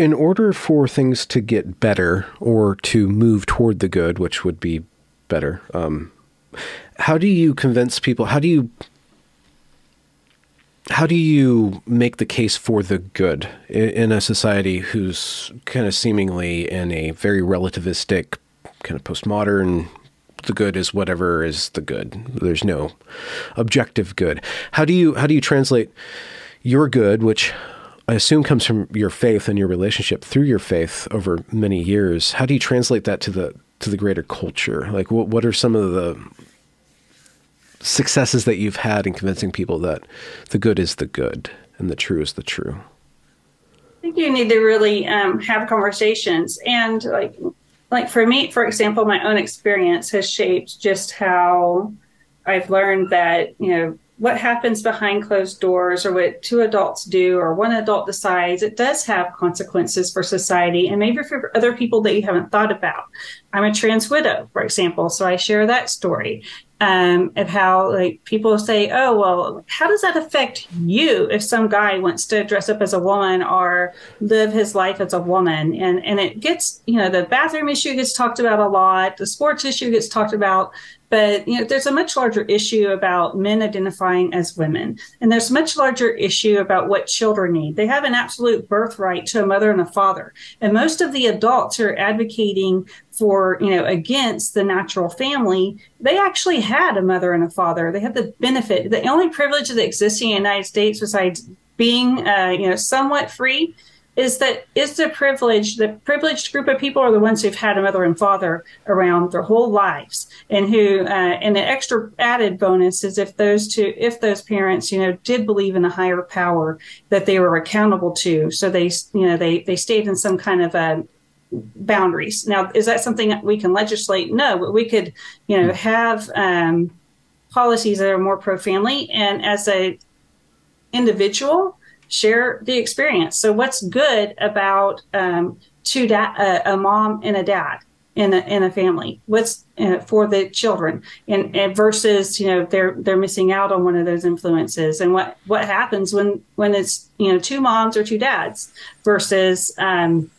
In order for things to get better or to move toward the good, which would be better, um, how do you convince people? How do you how do you make the case for the good in a society who's kind of seemingly in a very relativistic, kind of postmodern the good is whatever is the good. There's no objective good. How do you how do you translate your good, which I assume comes from your faith and your relationship through your faith over many years? How do you translate that to the to the greater culture? Like what what are some of the successes that you've had in convincing people that the good is the good and the true is the true? I think you need to really um, have conversations and like like for me, for example, my own experience has shaped just how I've learned that, you know, what happens behind closed doors or what two adults do or one adult decides, it does have consequences for society and maybe for other people that you haven't thought about. I'm a trans widow, for example, so I share that story um, of how like people say, "Oh, well, how does that affect you if some guy wants to dress up as a woman or live his life as a woman?" And and it gets you know the bathroom issue gets talked about a lot, the sports issue gets talked about, but you know there's a much larger issue about men identifying as women, and there's a much larger issue about what children need. They have an absolute birthright to a mother and a father, and most of the adults are advocating for you know against the natural family they actually had a mother and a father. They had the benefit. The only privilege that exists in the united states besides being uh, you know somewhat free is that is the privilege the privileged group of people are the ones who've had a mother and father around their whole lives and who uh, and the extra added bonus is if those two if those parents you know did believe in a higher power that they were accountable to so they you know they they stayed in some kind of a boundaries. Now, is that something that we can legislate? No, but we could, you know, have um, policies that are more pro family, and as a individual, share the experience. So, what's good about um, two da- uh, a mom and a dad in a in a family? What's uh, for the children, and, and, versus you know they're they're missing out on one of those influences, and what what happens when when it's you know two moms or two dads versus um,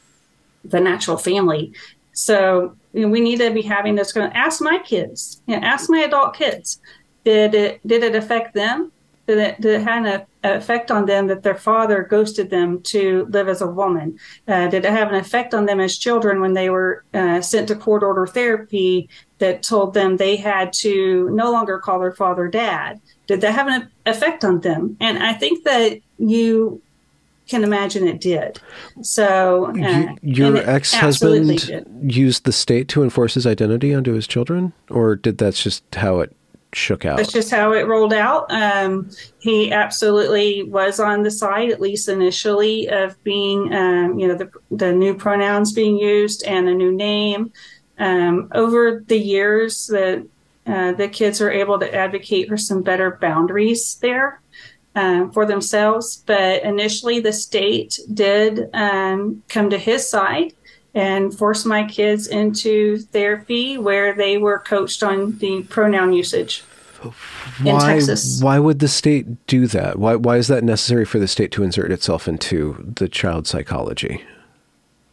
the natural family. So you know, we need to be having this. Going to ask my kids, you know, ask my adult kids. Did it did it affect them? Did it, have an effect on them that their father ghosted them to live as a woman? Uh, did it have an effect on them as children when they were uh, sent to court order therapy that told them they had to no longer call their father dad? Did that have an effect on them? And I think that you can imagine it did. So, uh, your ex husband used the state to enforce his identity onto his children, or did that's just how it shook out? That's just how it rolled out. Um, he absolutely was on the side, at least initially, of being, um, you know, the the new pronouns being used and a new name. Um, over the years, the uh, the kids are able to advocate for some better boundaries there um, for themselves. But initially, the state did um, come to his side and force my kids into therapy where they were coached on the pronoun usage. Why, in Texas. why would the state do that? Why, why is that necessary for the state to insert itself into the child psychology?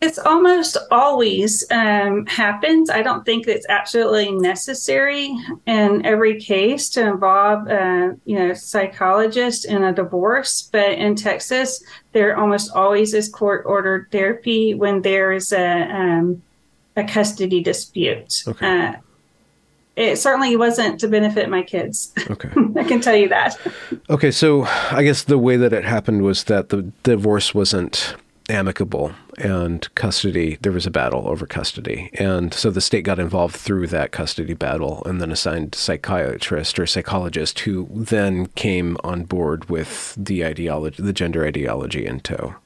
It's almost always um, happens. I don't think it's absolutely necessary in every case to involve, uh, you know, psychologist in a divorce. But in Texas, there almost always is court-ordered therapy when there is a um, a custody dispute. Okay. Uh, it certainly wasn't to benefit my kids. Okay. I can tell you that. Okay, so I guess the way that it happened was that the divorce wasn't amicable and custody there was a battle over custody. And so the state got involved through that custody battle and then assigned psychiatrist or psychologist who then came on board with the ideology the gender ideology in tow.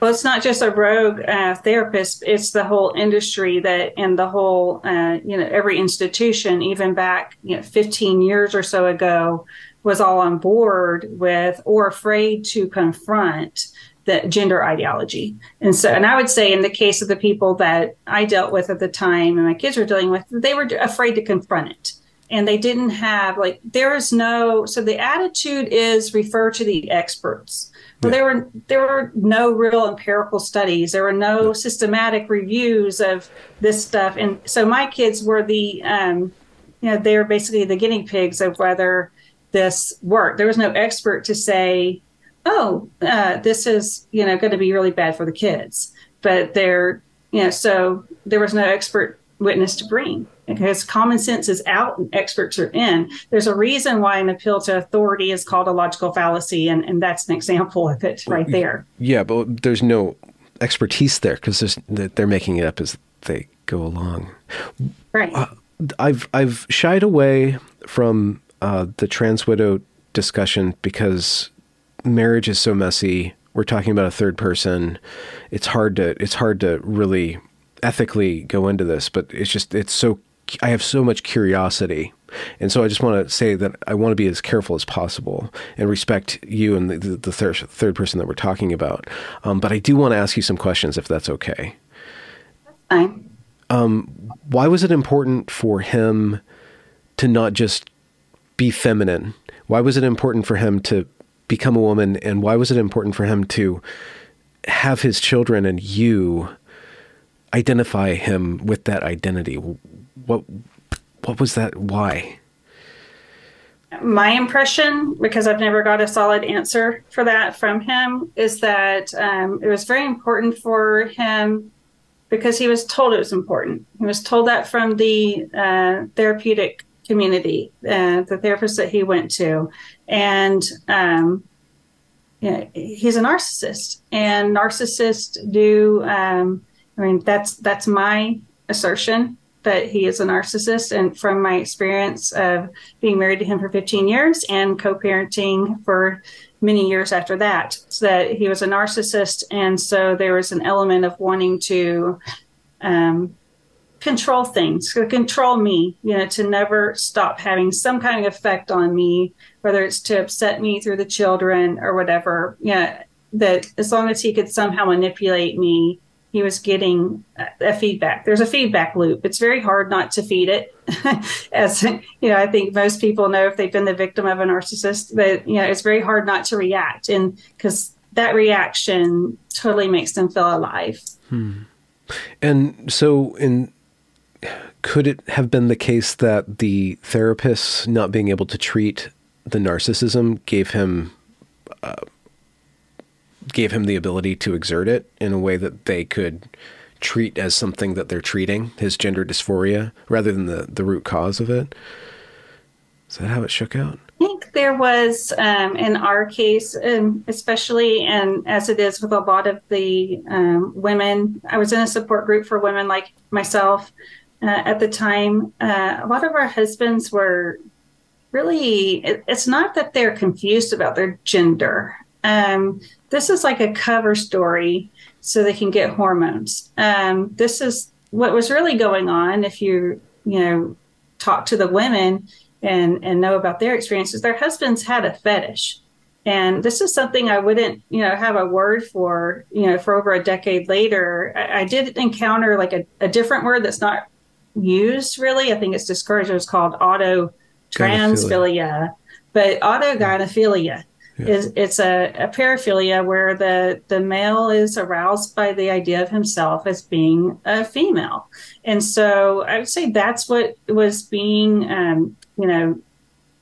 Well, it's not just a rogue uh, therapist; it's the whole industry that, and the whole, uh, you know, every institution, even back, you know, 15 years or so ago, was all on board with or afraid to confront the gender ideology. And so, and I would say, in the case of the people that I dealt with at the time, and my kids were dealing with, they were afraid to confront it and they didn't have like there is no so the attitude is refer to the experts well, there were there were no real empirical studies. There were no systematic reviews of this stuff, and so my kids were the, um, you know, they were basically the guinea pigs of whether this worked. There was no expert to say, "Oh, uh, this is you know going to be really bad for the kids," but there, you know, so there was no expert witness to bring because common sense is out and experts are in. There's a reason why an appeal to authority is called a logical fallacy, and, and that's an example of it right there. Yeah, but there's no expertise there because they're making it up as they go along. Right. Uh, I've I've shied away from uh, the trans widow discussion because marriage is so messy. We're talking about a third person. It's hard to it's hard to really ethically go into this, but it's just it's so I have so much curiosity. And so I just want to say that I want to be as careful as possible and respect you and the, the, third, third person that we're talking about. Um, but I do want to ask you some questions if that's okay. Fine. Um, why was it important for him to not just be feminine? Why was it important for him to become a woman? And why was it important for him to have his children and you identify him with that identity? what what was that? Why? My impression, because I've never got a solid answer for that from him, is that um, it was very important for him because he was told it was important. He was told that from the uh, therapeutic community, uh, the therapist that he went to, and um, he's a narcissist, and narcissists do. Um, I mean, that's that's my assertion that he is a narcissist. And from my experience of being married to him for 15 years and co parenting for many years after that, so that he was a narcissist. And so there was an element of wanting to um, control things, to control me, you know, to never stop having some kind of effect on me, whether it's to upset me through the children or whatever. You know, that as long as he could somehow manipulate me he was getting a feedback. There's a feedback loop. It's very hard not to feed it. As you know, I think most people know if they've been the victim of a narcissist, but you know, it's very hard not to react, and because that reaction totally makes them feel alive. Hmm. And so, in could it have been the case that the therapist not being able to treat the narcissism gave him uh, gave him the ability to exert it in a way that they could treat as something that they're treating his gender dysphoria rather than the, the root cause of it. Is that how it shook out? I think there was, um, in our case, um, especially, and as it is with a lot of the um, women, I was in a support group for women like myself uh, at the time. Uh, a lot of our husbands were really, it, it's not that they're confused about their gender. Um, this is like a cover story so they can get hormones. Um, this is what was really going on. If you you know talk to the women and and know about their experiences, their husbands had a fetish, and this is something I wouldn't you know have a word for you know for over a decade later. I, I did encounter like a, a different word that's not used really. I think it's discouraged. It was called auto transphilia, but autogynephilia yeah. is it's a, a paraphilia where the the male is aroused by the idea of himself as being a female, and so I would say that's what was being um, you know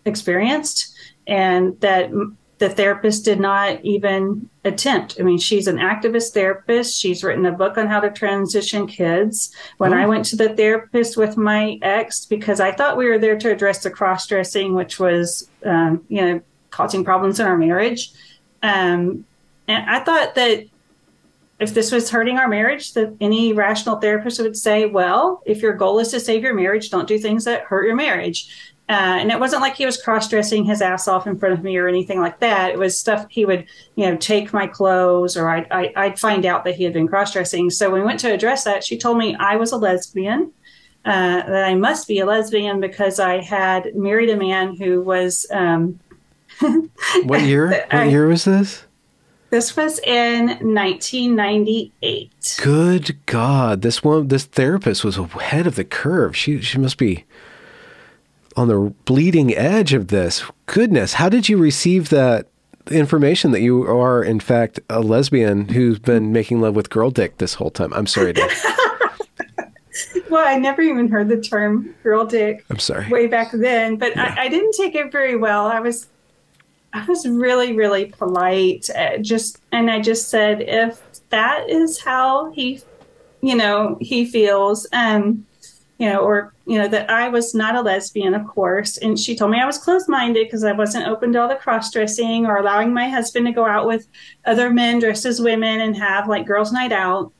experienced, and that the therapist did not even attempt. I mean, she's an activist therapist. She's written a book on how to transition kids. When oh. I went to the therapist with my ex, because I thought we were there to address the cross dressing, which was, um, you know, causing problems in our marriage. Um, and I thought that if this was hurting our marriage, that any rational therapist would say, well, if your goal is to save your marriage, don't do things that hurt your marriage. Uh, and it wasn't like he was cross dressing his ass off in front of me or anything like that. It was stuff he would, you know, take my clothes or I'd, I, I'd find out that he had been cross dressing. So when we went to address that, she told me I was a lesbian, uh, that I must be a lesbian because I had married a man who was. Um, what year? What I, year was this? This was in 1998. Good God! This one, this therapist was ahead of the curve. She she must be on the bleeding edge of this. Goodness, how did you receive that information that you are in fact a lesbian who's been making love with girl dick this whole time? I'm sorry well, I never even heard the term girl dick. I'm sorry. Way back then, but yeah. I, I, didn't take it very well. I was, I was really, really polite. Uh, just and I just said, if that is how he, you know, he feels, um, you know, or, you know, that I was not a lesbian, of course. And she told me I was closed minded because I wasn't open to all the cross dressing or allowing my husband to go out with other men dressed as women and have like girls' night out.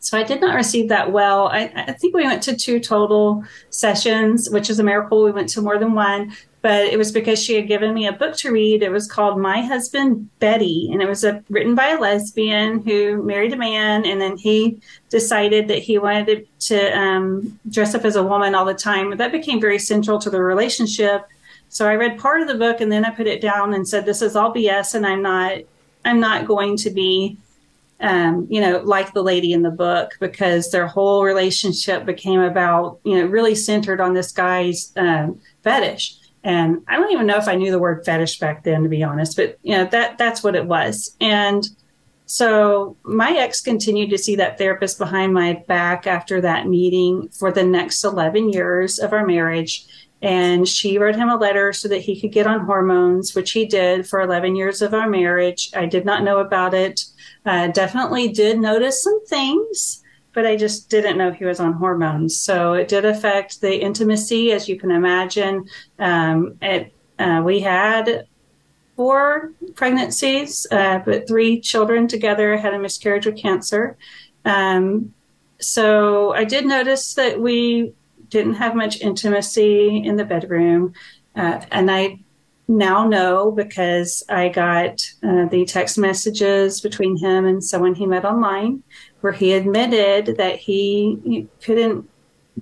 So I did not receive that well. I, I, think we went to two total sessions, which is a miracle. We went to more than one but it was because she had given me a book to read. It was called My Husband Betty, and it was a, written by a lesbian who married a man, and then he decided that he wanted to, um, dress up as a woman all the time. That became very central to the relationship. So I read part of the book, and then I put it down and said, "This is all BS, and I'm not, I'm not going to be." Um, you know, like the lady in the book, because their whole relationship became about, you know, really centered on this guy's um, fetish and I don't even know if I knew the word fetish back then, to be honest, but you know, that that's what it was. And so my ex continued to see that therapist behind my back after that meeting for the next 11 years of our marriage. And she wrote him a letter so that he could get on hormones, which he did for 11 years of our marriage. I did not know about it. Uh, definitely did notice some things but I just didn't know he was on hormones. So it did affect the intimacy, as you can imagine. Um, it, uh, we had four pregnancies, uh, but three children together had a miscarriage with cancer. Um, so I did notice that we didn't have much intimacy in the bedroom. Uh, and I now know because I got uh, the text messages between him and someone he met online where he admitted that he couldn't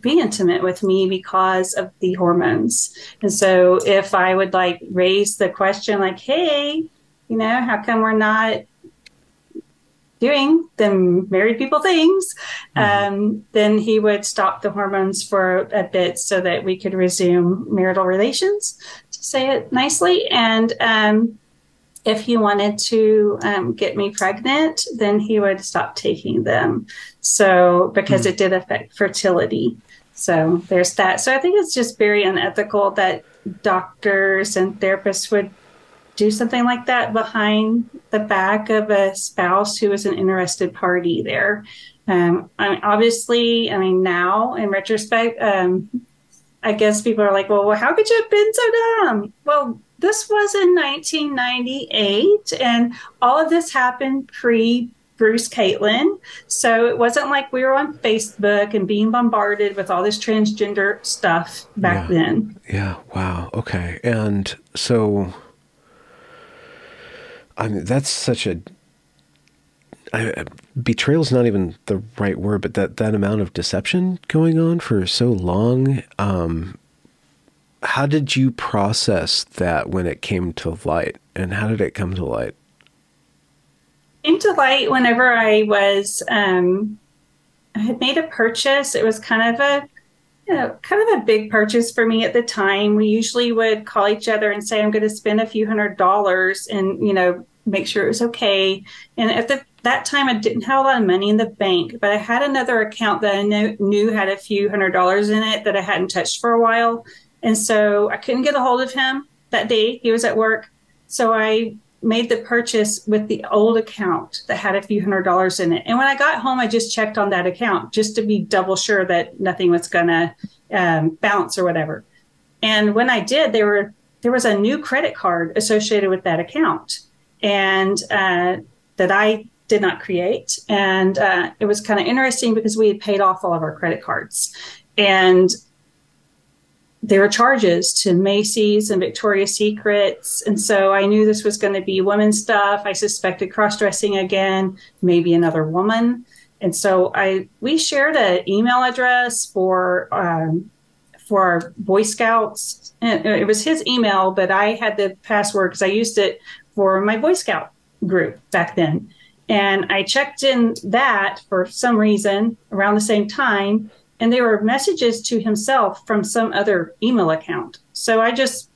be intimate with me because of the hormones. And so if I would like raise the question like, hey, you know, how come we're not doing the married people things, mm-hmm. um, then he would stop the hormones for a bit so that we could resume marital relations, to say it nicely. And um, if he wanted to um, get me pregnant, then he would stop taking them. So, because mm. it did affect fertility. So, there's that. So, I think it's just very unethical that doctors and therapists would do something like that behind the back of a spouse who is an interested party there. Um, I mean, obviously, I mean, now in retrospect, um, I guess people are like, well, well, how could you have been so dumb? Well, this was in 1998, and all of this happened pre Bruce Caitlyn. So it wasn't like we were on Facebook and being bombarded with all this transgender stuff back yeah. then. Yeah. Wow. Okay. And so, I mean, that's such a I, betrayal is not even the right word, but that that amount of deception going on for so long. Um, how did you process that when it came to light and how did it come to light came to light whenever i was um, i had made a purchase it was kind of a you know, kind of a big purchase for me at the time. We usually would call each other and say, I'm going to spend a few hundred dollars and, you know, make sure it was okay. And at the, that time, I didn't have a lot of money in the bank, but I had another account that I knew, knew had a few hundred dollars in it that I hadn't touched for a while. And so I couldn't get a hold of him that day. He was at work. So I made the purchase with the old account that had a few hundred dollars in it. And when I got home, I just checked on that account just to be double sure that nothing was going to um, bounce or whatever. And when I did, there were there was a new credit card associated with that account, and uh, that I did not create. And uh, it was kind of interesting because we had paid off all of our credit cards, and there were charges to Macy's and Victoria's Secrets. And so I knew this was going to be women's stuff. I suspected cross dressing again, maybe another woman. And so I we shared an email address for um, for our Boy Scouts. And it was his email, but I had the password because I used it for my Boy Scout group back then. And I checked in that for some reason around the same time and there were messages to himself from some other email account. So I just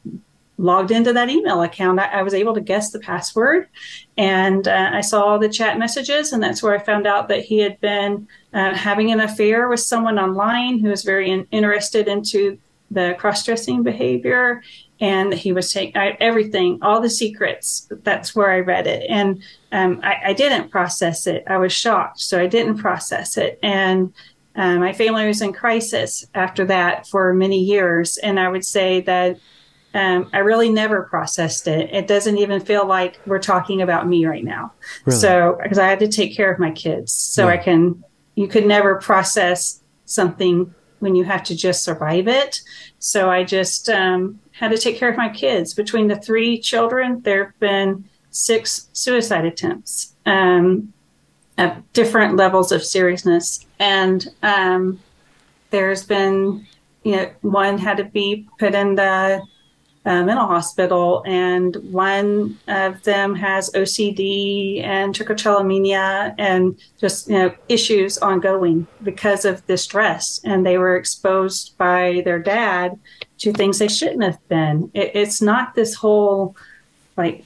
logged into that email account. I, I was able to guess the password, and uh, I saw the chat messages, and that's where I found out that he had been uh, having an affair with someone online who was very in, interested into the cross-dressing behavior and he was taking everything, all the secrets. That's where I read it, and um, I, I, didn't process it. I was shocked, so I didn't process it. And um, my family was in crisis after that for many years, and I would say that um, I really never processed it. It doesn't even feel like we're talking about me right now. Really? So, because I had to take care of my kids, so yeah. I can. You could never process something when you have to just survive it. So I just um, had to take care of my kids. Between the three children, there have been six suicide attempts. Um, at different levels of seriousness. And um, there's been, you know, one had to be put in the uh, mental hospital, and one of them has OCD and trichotillomania and just, you know, issues ongoing because of the stress. And they were exposed by their dad to things they shouldn't have been. It, it's not this whole like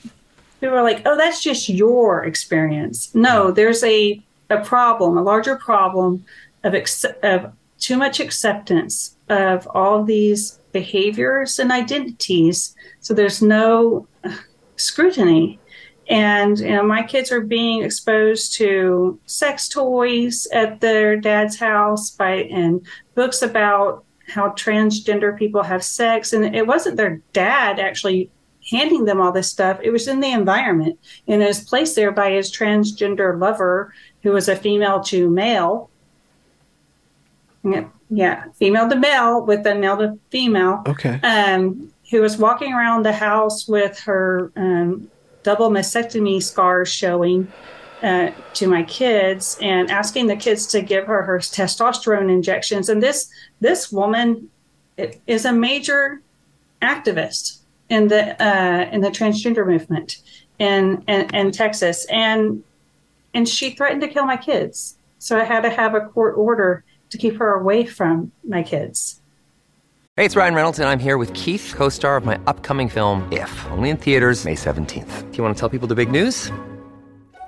people are like, oh, that's just your experience. No, there's a, a problem, a larger problem of, ex- of too much acceptance of all these behaviors and identities. So there's no scrutiny. And you know, my kids are being exposed to sex toys at their dad's house by and books about how transgender people have sex. And it wasn't their dad actually handing them all this stuff. It was in the environment and it was placed there by his transgender lover, who was a female to male. Yeah, female to male with a male to female. Okay. Um, who was walking around the house with her um, double mastectomy scars showing uh, to my kids and asking the kids to give her her testosterone injections. And this this woman is a major activist in the uh, in the transgender movement in, in in Texas, and and she threatened to kill my kids. So I had to have a court order to keep her away from my kids. Hey, it's Ryan Reynolds, and I'm here with Keith, co-star of my upcoming film If, only in theaters May 17th. Do you want to tell people the big news?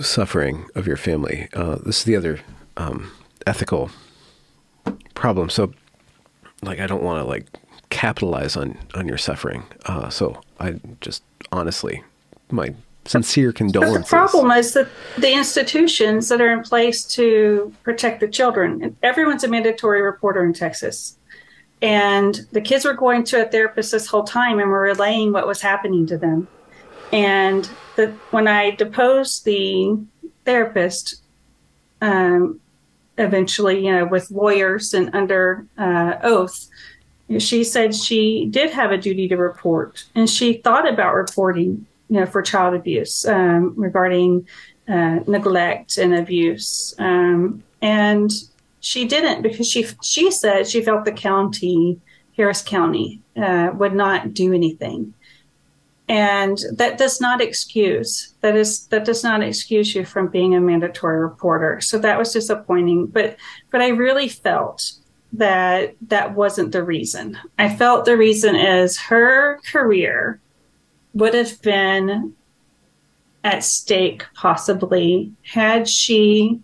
suffering of your family. Uh, this is the other um, ethical problem. So, like, I don't want to like capitalize on on your suffering. Uh, so, I just honestly, my sincere condolences. But the problem is that the institutions that are in place to protect the children. Everyone's a mandatory reporter in Texas. And the kids were going to a therapist this whole time and were relaying what was happening to them. And the, when I deposed the therapist, um, eventually, you know, with lawyers and under uh, oath, she said she did have a duty to report, and she thought about reporting, you know, for child abuse um, regarding uh, neglect and abuse, um, and she didn't because she she said she felt the county, Harris County, uh, would not do anything and that does not excuse that is that does not excuse you from being a mandatory reporter. So that was disappointing. But but i really felt that that wasn't the reason. I felt the reason is her career would have been at stake possibly had she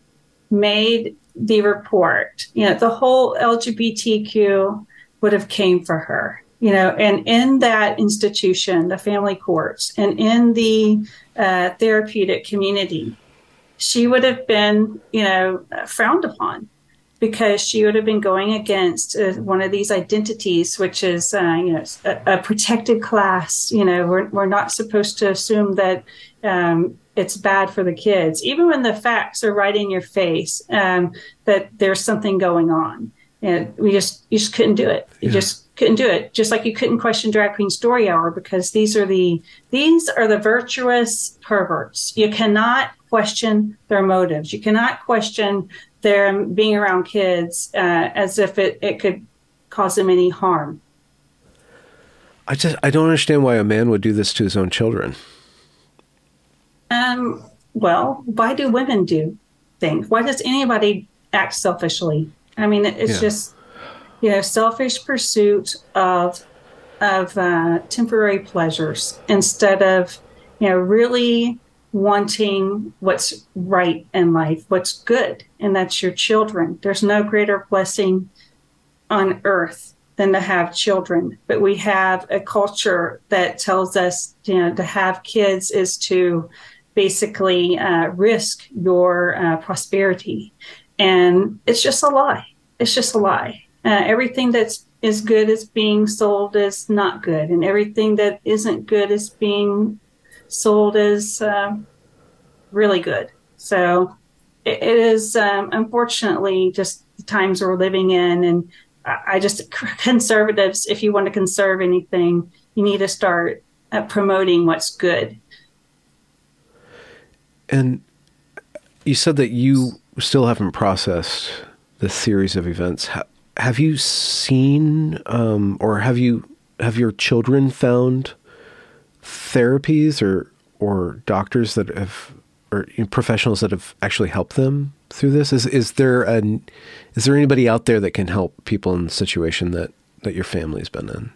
made the report. You know the whole lgbtq would have came for her you know, and in that institution, the family courts, and in the uh, therapeutic community, she would have been, you know, frowned upon because she would have been going against uh, one of these identities, which is, uh, you know, a, a, protected class. You know, we're, we're not supposed to assume that um, it's bad for the kids, even when the facts are right in your face um, that there's something going on. And we just, you just couldn't do it. You yeah. just couldn't do it. Just like you couldn't question Drag Queen Story Hour because these are the, these are the virtuous perverts. You cannot question their motives. You cannot question their being around kids uh, as if it, it could cause them any harm. I just I don't understand why a man would do this to his own children. Um. Well, why do women do things? Why does anybody act selfishly? I mean, it's yeah. just you know selfish pursuit of of uh, temporary pleasures instead of you know really wanting what's right in life, what's good, and that's your children. There's no greater blessing on earth than to have children. But we have a culture that tells us, you know, to have kids is to basically uh, risk your uh, prosperity. And it's just a lie. It's just a lie. Uh, everything that's is good is being sold as not good, and everything that isn't good is being sold as uh, really good. So it, it is um, unfortunately just the times we're living in, and I, just conservatives. If you want to conserve anything, you need to start uh, promoting what's good. And you said that you still haven't processed the series of events. Have you seen, um, or have you have your children found therapies or or doctors that have or professionals that have actually helped them through this? Is is there an is there anybody out there that can help people in the situation that that your family's been in?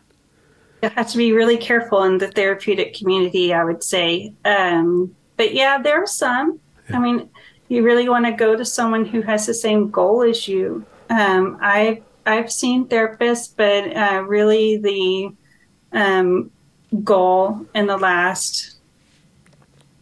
You have to be really careful in the therapeutic community, I would say. Um, but yeah, there are some. Yeah. I mean, you really want to go to someone who has the same goal as you. Um, I've I've seen therapists, but uh, really the um, goal in the last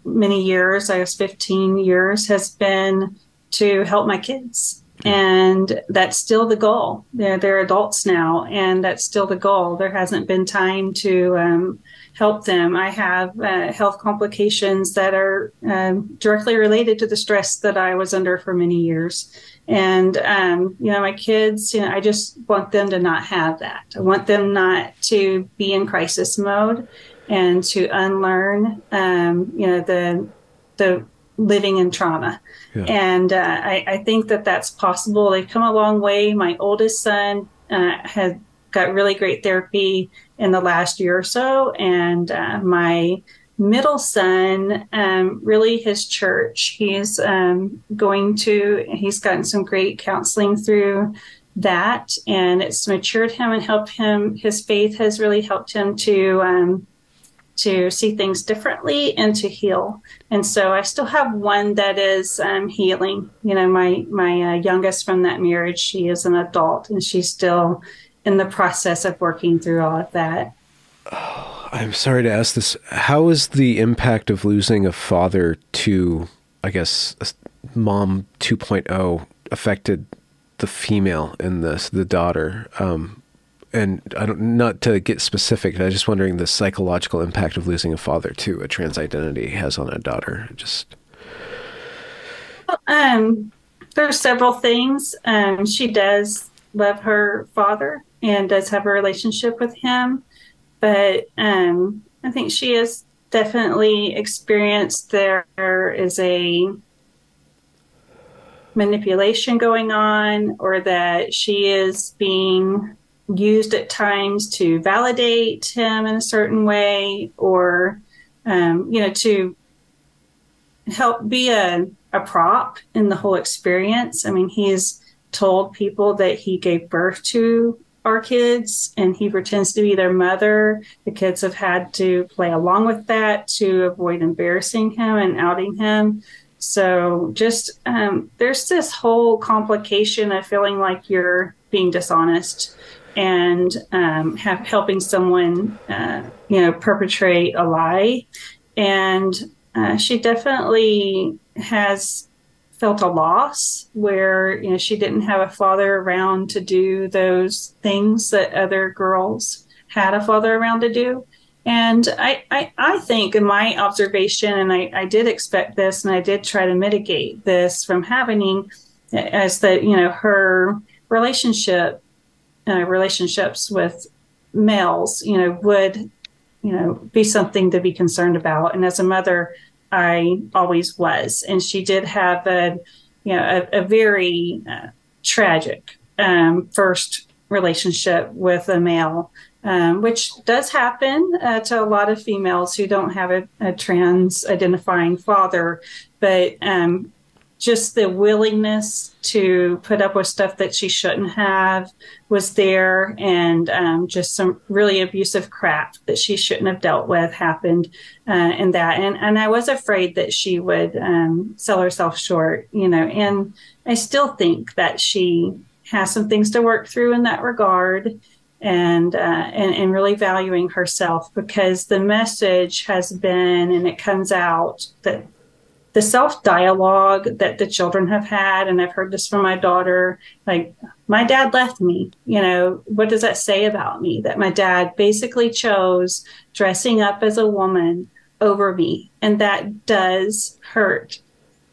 many years, I guess 15 years, has been to help my kids. And that's still the goal. They're, they're adults now, and that's still the goal. There hasn't been time to um, help them. I have uh, health complications that are um, directly related to the stress that I was under for many years. And, um, you know, my kids, you know, I just want them to not have that. I want them not to be in crisis mode and to unlearn, um, you know, the, the living in trauma. Yeah. And uh, I, I, think that that's possible. They've come a long way. My oldest son uh, had got really great therapy in the last year or so. And uh, my middle son, um, really his church, he's um, going to, he's gotten some great counseling through that and it's matured him and helped him. His faith has really helped him to, um, to see things differently and to heal. And so I still have one that is um, healing. You know, my my uh, youngest from that marriage, she is an adult and she's still in the process of working through all of that. Oh, I'm sorry to ask this. How is the impact of losing a father to, I guess, mom 2.0 affected the female in this, the daughter? Um, and I don't, not to get specific, I was just wondering the psychological impact of losing a father to a trans identity has on a daughter. Just. Um, there's several things. Um, she does love her father and does have a relationship with him. But um, I think she has definitely experienced there is a manipulation going on or that she is being used at times to validate him in a certain way or um, you know to help be a, a prop in the whole experience. I mean he's told people that he gave birth to our kids and he pretends to be their mother. The kids have had to play along with that to avoid embarrassing him and outing him. So just um, there's this whole complication of feeling like you're being dishonest and um, have, helping someone, uh, you know, perpetrate a lie. And uh, she definitely has felt a loss where you know she didn't have a father around to do those things that other girls had a father around to do and I, I, I think in my observation, and I, I did expect this and I did try to mitigate this from happening as that, you know, her relationship, uh, relationships with males, you know, would, you know, be something to be concerned about. And as a mother, I always was. And she did have a, you know, a, a very uh, tragic um, first relationship with a male um, which does happen uh, to a lot of females who don't have a, a trans identifying father. But um, just the willingness to put up with stuff that she shouldn't have was there, and um, just some really abusive crap that she shouldn't have dealt with happened uh, in that. And and I was afraid that she would um, sell herself short, you know. And I still think that she has some things to work through in that regard and, uh, and and really valuing herself because the message has been and it comes out that the self dialogue that the children have had and I've heard this from my daughter like my dad left me you know what does that say about me that my dad basically chose dressing up as a woman over me and that does hurt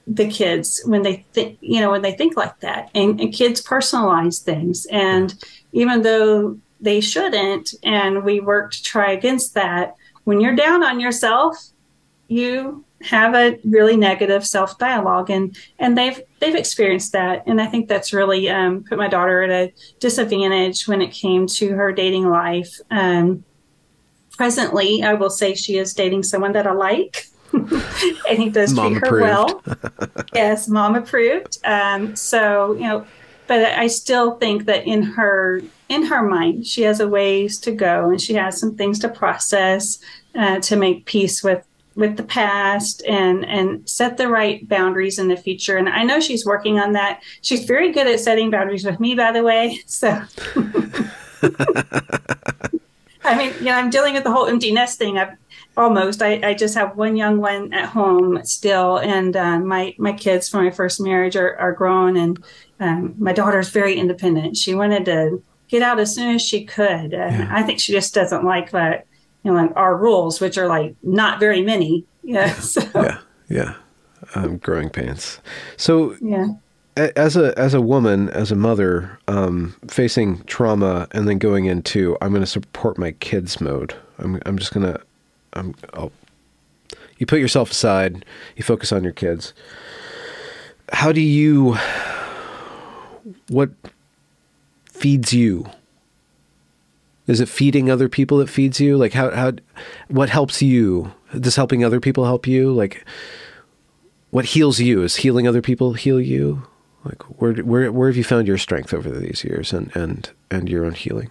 the kids when they think you know when they think like that and, and kids personalize things and even though they shouldn't. And we work to try against that. When you're down on yourself, you have a really negative self dialogue and and they've they've experienced that. And i think that's really um, put my daughter at a disadvantage when it came to her dating life. Um, presently i will say she is dating someone that i like. And he does mom treat her well. Yes mom approved um, so you know but i still think that in her in her mind, she has a ways to go and she has some things to process uh, to make peace with with the past and and set the right boundaries in the future. And I know she's working on that. She's very good at setting boundaries with me, by the way. So. I mean, you know, I'm dealing with the whole empty nest thing. I've almost. I, I just have one young one at home still, and uh, my my kids from my first marriage are, are grown, and um, my daughter's very independent. She wanted to get out as soon as she could. And yeah. I think she just doesn't like that, you know, like our rules, which are like not very many. Yeah. So. Yeah. Yeah. Um, growing pains. So yeah. As a as a woman, as a mother, um, facing trauma and then going into I'm going to support my kids mode. I'm I'm just gonna I'm I'll, you put yourself aside. You focus on your kids. How do you what feeds you? Is it feeding other people that feeds you? Like how how what helps you? Does helping other people help you? Like what heals you? Is healing other people heal you? Like where where where have you found your strength over these years and and and your own healing?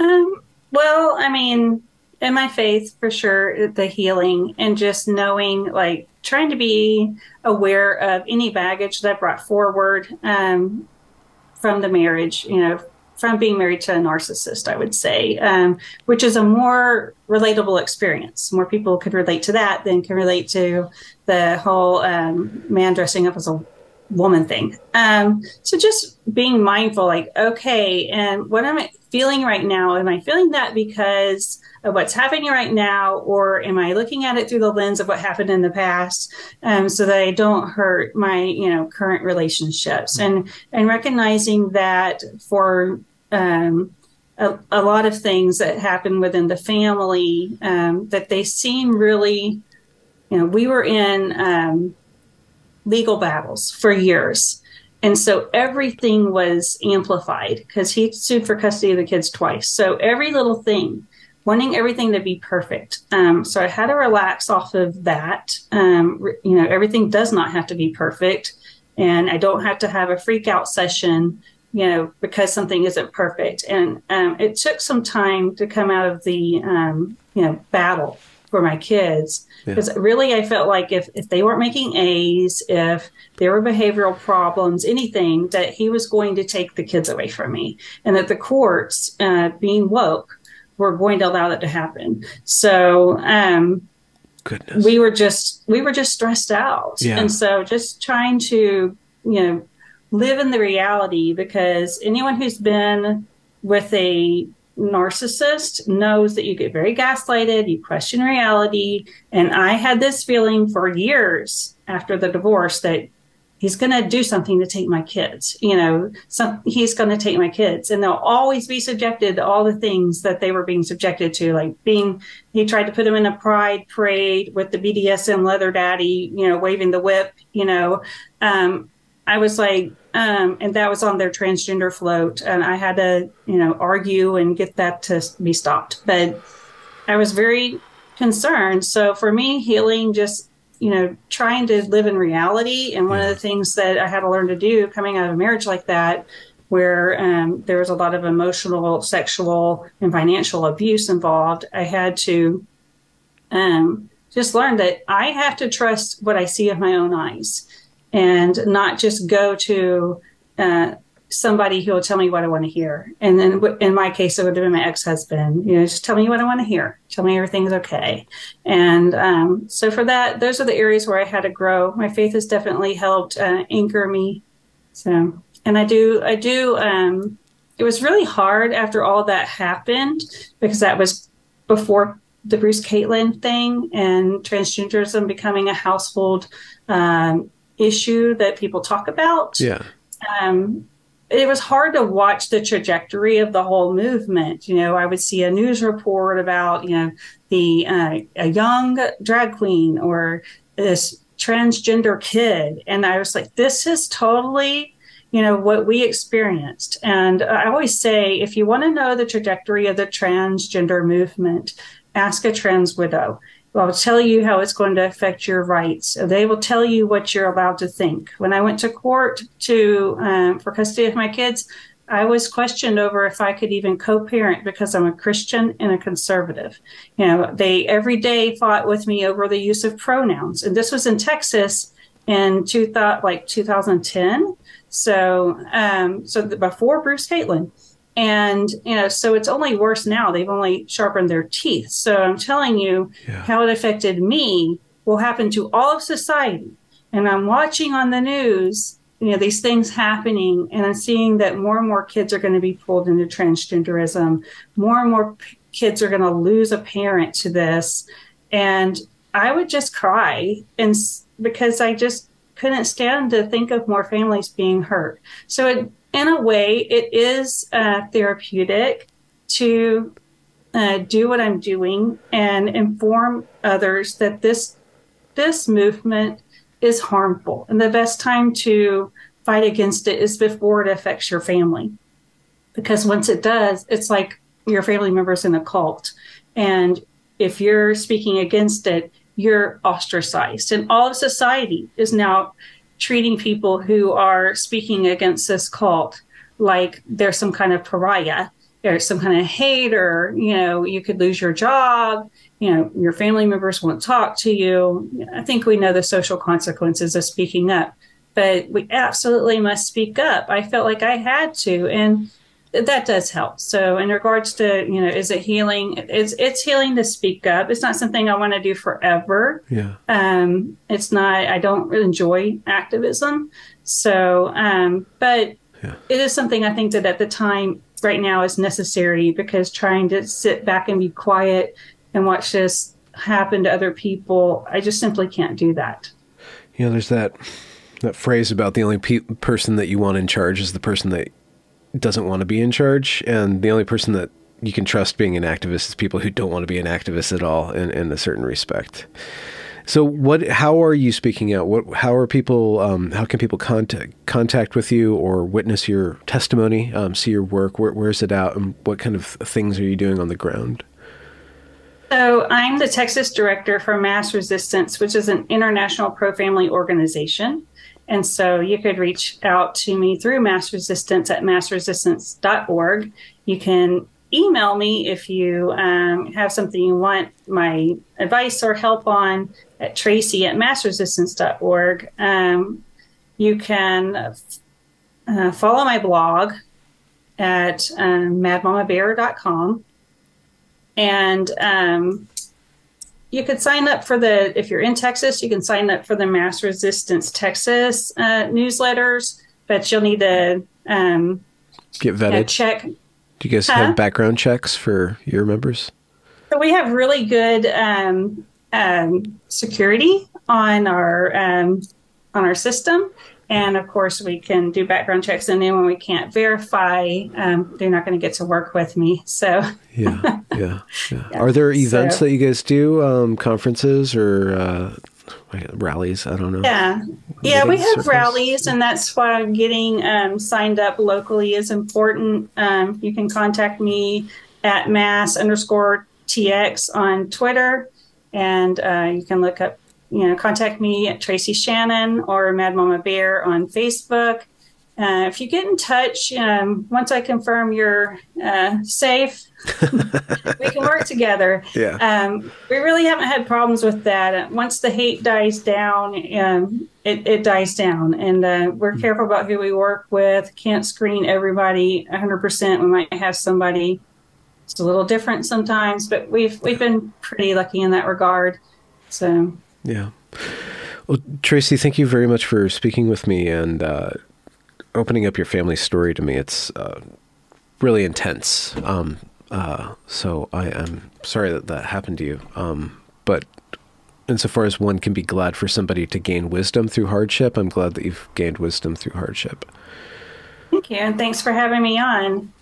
Um well, I mean, in my faith for sure the healing and just knowing like trying to be aware of any baggage that I brought forward um, from the marriage, you know, from being married to a narcissist, I would say, um, which is a more relatable experience. More people could relate to that than can relate to the whole um, man dressing up as a woman thing. Um, so just being mindful, like, okay, and what am I feeling right now? Am I feeling that because of what's happening right now, or am I looking at it through the lens of what happened in the past, um, so that I don't hurt my, you know, current relationships, and and recognizing that for um, a, a, lot of things that happen within the family, um, that they seem really, you know, we were in um, legal battles for years. And so everything was amplified because he sued for custody of the kids twice. So every little thing wanting everything to be perfect. Um, so I had to relax off of that. Um, you know, everything does not have to be perfect, and I don't have to have a freak out session. You know, because something isn't perfect, and um, it took some time to come out of the um, you know battle for my kids because yeah. really I felt like if, if they weren't making A's, if there were behavioral problems, anything, that he was going to take the kids away from me, and that the courts, uh, being woke, were going to allow that to happen. So, um, goodness, we were just we were just stressed out, yeah. and so just trying to you know live in the reality because anyone who's been with a narcissist knows that you get very gaslighted, you question reality. And I had this feeling for years after the divorce that he's going to do something to take my kids. You know, some, he's going to take my kids and they'll always be subjected to all the things that they were being subjected to, like being, he tried to put them in a pride parade with the BDSM leather daddy, you know, waving the whip, you know. Um, I was like, um, and that was on their transgender float, and I had to, you know, argue and get that to be stopped. But I was very concerned. So for me, healing just, you know, trying to live in reality, and one yeah. of the things that I had to learn to do coming out of a marriage like that, where um, there was a lot of emotional, sexual, and financial abuse involved, I had to um, just learn that I have to trust what I see with my own eyes and not just go to uh, somebody who will tell me what I want to hear. And then in my case, it would have been my ex husband. You know, just tell me what I want to hear. Tell me everything's okay. And um, so for that, those are the areas where I had to grow. My faith has definitely helped uh, anchor me. So, and I do, I do. Um, it was really hard after all that happened because that was before the Bruce Caitlyn thing and transgenderism becoming a household um, issue that people talk about. Yeah. Um, it was hard to watch the trajectory of the whole movement. You know, I would see a news report about, you know, the uh, a young drag queen or this transgender kid, and I was like, this is totally, you know, what we experienced. And I always say, if you want to know the trajectory of the transgender movement, ask a trans widow will tell you how it's going to affect your rights. They will tell you what you're allowed to think. When I went to court to um, for custody of my kids, I was questioned over if I could even co-parent because I'm a Christian and a conservative. You know, they every day fought with me over the use of pronouns, and this was in Texas in two thought like 2010. So, um, so before Bruce Caitlyn. And, you know, so it's only worse now. They've only sharpened their teeth. So I'm telling you yeah. how it affected me will happen to all of society. And I'm watching on the news, you know, these things happening, and I'm seeing that more and more kids are going to be pulled into transgenderism. More and more p- kids are going to lose a parent to this. And I would just cry and because I just couldn't stand to think of more families being hurt. So it in a way, it is uh, therapeutic to uh, do what I'm doing and inform others that this this movement is harmful, and the best time to fight against it is before it affects your family, because once it does, it's like your family members in a cult, and if you're speaking against it, you're ostracized, and all of society is now treating people who are speaking against this cult like they're some kind of pariah or some kind of hater. You know, you could lose your job. You know, your family members won't talk to you. I think we know the social consequences of speaking up, but we absolutely must speak up. I felt like I had to. And that does help. So in regards to, you know, is it healing? It's it's healing to speak up. It's not something I want to do forever. Yeah. Um, it's not I don't enjoy activism. So um, but yeah. it is something I think that at the time right now is necessary because trying to sit back and be quiet and watch this happen to other people, I just simply can't do that. You know, there's that that phrase about the only pe- person that you want in charge is the person that doesn't want to be in charge, and the only person that you can trust being an activist is people who don't want to be an activist at all in, in a certain respect. So, what? How are you speaking out? What? How are people? Um, how can people contact contact with you or witness your testimony, um, see your work? Where, where's it out, and what kind of things are you doing on the ground? So, I'm the Texas director for Mass Resistance, which is an international pro family organization. And so you could reach out to me through Mass Resistance at massresistance.org. You can email me if you um, have something you want my advice or help on at tracy at massresistance.org. Um, you can uh, follow my blog at um, madmamabear.com. And um, you could sign up for the, if you're in Texas, you can sign up for the Mass Resistance Texas uh, newsletters, but you'll need to um, get vetted. check. Do you guys huh? have background checks for your members? So we have really good um, um, security on our um, on our system, and of course we can do background checks. And then when we can't verify, um, they're not going to get to work with me. So yeah, yeah, yeah. Are there events so, that you guys do, um, conferences or uh, rallies? I don't know. Yeah, yeah, we have circles? rallies, and that's why getting um, signed up locally is important. Um, you can contact me at mass underscore tx on Twitter, and uh, you can look up, you know, contact me at Tracy Shannon or Mad Mama Bear on Facebook. Uh, if you get in touch, um, once I confirm you're uh, safe, we can work together. Yeah. Um, we really haven't had problems with that. Once the hate dies down, um, it, it, dies down. And uh, we're mm-hmm. careful about who we work with. Can't screen everybody 100%. We might have somebody it's a little different sometimes, but we've we've been pretty lucky in that regard. So yeah. Well, Tracy, thank you very much for speaking with me and uh, opening up your family story to me. It's uh, really intense. Um, uh, so I am sorry that that happened to you. Um, but insofar as one can be glad for somebody to gain wisdom through hardship, I'm glad that you've gained wisdom through hardship. Thank you, and thanks for having me on.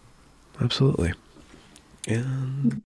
Absolutely. And